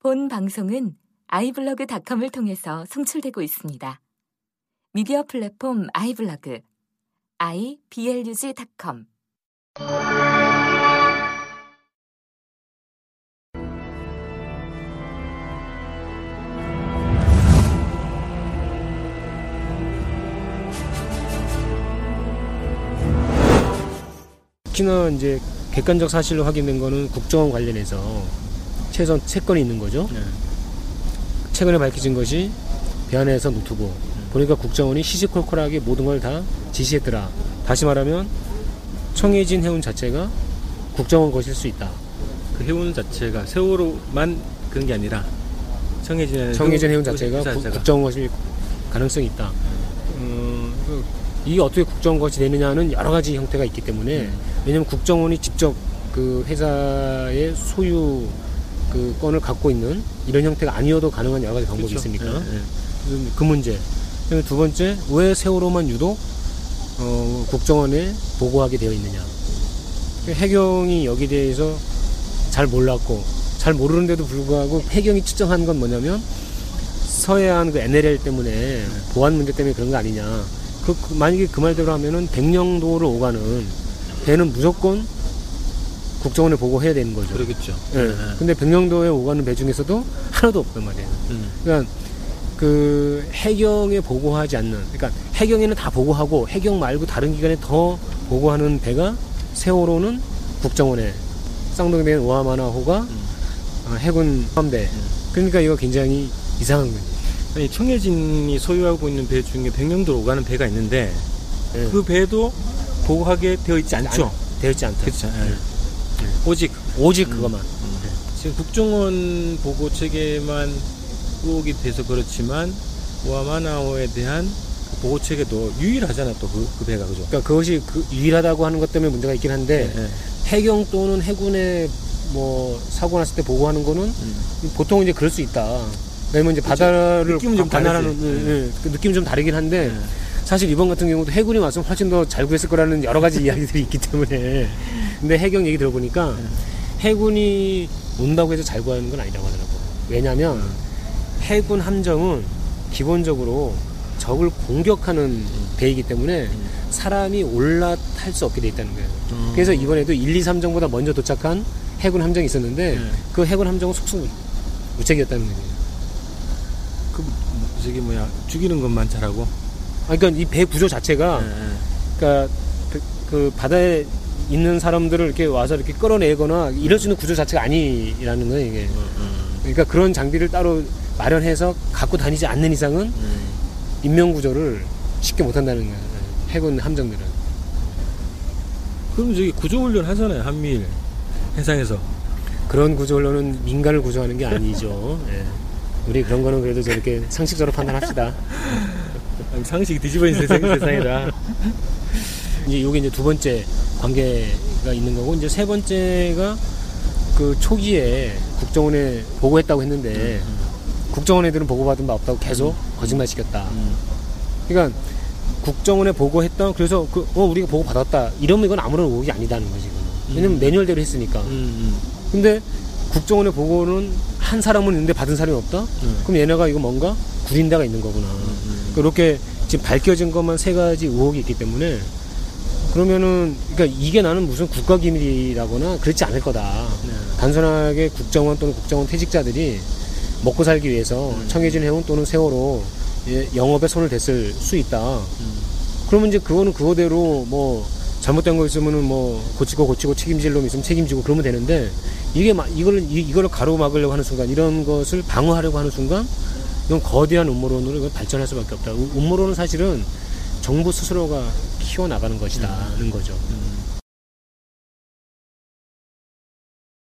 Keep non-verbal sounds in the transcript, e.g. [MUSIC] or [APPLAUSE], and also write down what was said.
본 방송은 아이블로그닷컴을 통해서 송출되고 있습니다. 미디어 플랫폼 아이블로그 iblog.com 특히나 이제 객관적 사실로 확인된 거는 국정원 관련해서 최소한 세 건이 있는 거죠. 네. 최근에 밝혀진 것이 배안에서 노트북. 보니까 국정원이 시시콜콜하게 모든 걸 다 지시했더라. 다시 말하면 청해진 해운 자체가 국정원 것일 수 있다. 그 해운 자체가 세월호만 그런 게 아니라 청해진 청해진 해운 자체가 구- 자체가 국정원 것일 가능성이 있다. 어, 그 이게 어떻게 국정원 것이 되느냐는 여러 가지 형태가 있기 때문에 음. 왜냐하면 국정원이 직접 그 회사의 소유 그 건을 갖고 있는 이런 형태가 아니어도 가능한 여러 가지 방법이 그렇죠. 있으니까 네, 네. 그- 그 문제. 그다음에 두 번째 왜 세월호만 유독 어, 국정원에 보고하게 되어 있느냐. 해경이 여기 대해서 잘 몰랐고 잘 모르는데도 불구하고 해경이 추정한 건 뭐냐면 서해안 그 NLL 때문에 보안 문제 때문에 그런 거 아니냐. 그, 그 만약에 그 말대로 하면은 백령도를 오가는 배는 무조건 국정원에 보고해야 되는 거죠. 그러겠죠. 예. 네. 근데 백령도에 오가는 배 중에서도 하나도 없단 말이에요. 음. 그러니까 그 해경에 보고하지 않는 그러니까 해경에는 다 보고하고 해경 말고 다른 기관에 더 보고하는 배가 세월호는 국정원에 쌍둥이된 오하마나호가 음. 어, 해군 함대 그러니까 이거 굉장히 이상한 거죠. 아니 청해진이 소유하고 있는 배 중에 백령도로 오가는 배가 있는데 예. 그 배도 보고하게 되어 있지 않죠. 되어 있지 않다. 그렇죠. 예. 오직 오직 음. 그것만. 지금 국정원 보고 체계만 의혹이 돼서 그렇지만 오아마나오에 대한 그 보고 체계도 유일하잖아 또그 배가 그죠? 그러니까 그것이 그 유일하다고 하는 것 때문에 문제가 있긴 한데 예, 예. 해경 또는 해군에 뭐 사고 났을 때 보고하는 거는 음. 보통 이제 그럴 수 있다. 왜냐면 이제 바다를 느낌은 좀 관할하는 다르지. 예, 예. 그 느낌이 좀 다르긴 한데 예. 사실 이번 같은 경우도 해군이 왔으면 훨씬 더 잘 구했을 거라는 여러 가지 [LAUGHS] 이야기들이 있기 때문에 근데 해경 얘기 들어보니까 해군이 온다고 해서 잘 구하는 건 아니라고 하더라고. 왜냐하면 해군 함정은 기본적으로 적을 공격하는 배이기 때문에 사람이 올라탈 수 없게 돼 있다는 거예요. 음. 그래서 이번에도 1, 2, 3정보다 먼저 도착한 해군 함정이 있었는데 네. 그 해군 함정은 속속 무책이었다는 거예요. 그 저기 뭐야 죽이는 것만 잘하고. 아, 그러니까 이 배 구조 자체가 예, 예. 그러니까 그, 그 바다에 있는 사람들을 이렇게 와서 이렇게 끌어내거나 이럴 수 있는 구조 자체가 아니라는 거예요 이게. 음, 음, 그러니까 그런 장비를 따로 마련해서 갖고 다니지 않는 이상은 음. 인명 구조를 쉽게 못 한다는 거예요. 해군 함정들은. 그럼 저기 구조훈련 하잖아요 한미일 해상에서. 그런 구조로는 민간을 구조하는 게 아니죠. [LAUGHS] 예. 우리 그런 거는 그래도 저렇게 상식적으로 판단합시다. 상식이 뒤집어 있는 세상, 세상이라. [LAUGHS] 이제 요게 이제 두 번째 관계가 있는 거고 이제 세 번째가 그 초기에 국정원에 보고했다고 했는데 국정원 애들은 보고받은 바 없다고 계속 거짓말 시켰다. 음. 그러니까 국정원에 보고했다. 그래서 그, 어, 우리가 보고 받았다. 이러면 이건 아무런 의혹이 아니다는 거지. 왜냐면 매뉴얼대로 했으니까. 음, 근데 국정원에 보고는 한 사람은 있는데 받은 사람이 없다? 음. 그럼 얘네가 이거 뭔가 구린다가 있는 거구나. 음. 그렇게 지금 밝혀진 것만 세 가지 의혹이 있기 때문에 그러면은 그러니까 이게 나는 무슨 국가 기밀이라거나 그렇지 않을 거다. 네. 단순하게 국정원 또는 국정원 퇴직자들이 먹고 살기 위해서 음. 청해진 해운 또는 세월호 예, 영업에 손을 댔을 수 있다. 음. 그러면 이제 그거는 그거대로 뭐 잘못된 거 있으면은 뭐 고치고 고치고 책임질 놈 있으면 책임지고 그러면 되는데 이게 막 이걸 이- 이거를 가로막으려고 하는 순간 이런 것을 방어하려고 하는 순간 이건 거대한 음모론으로 이건 발전할 수밖에 없다. 음- 음모론은 사실은 정부 스스로가 키워 나가는 것이다는 거죠. 음.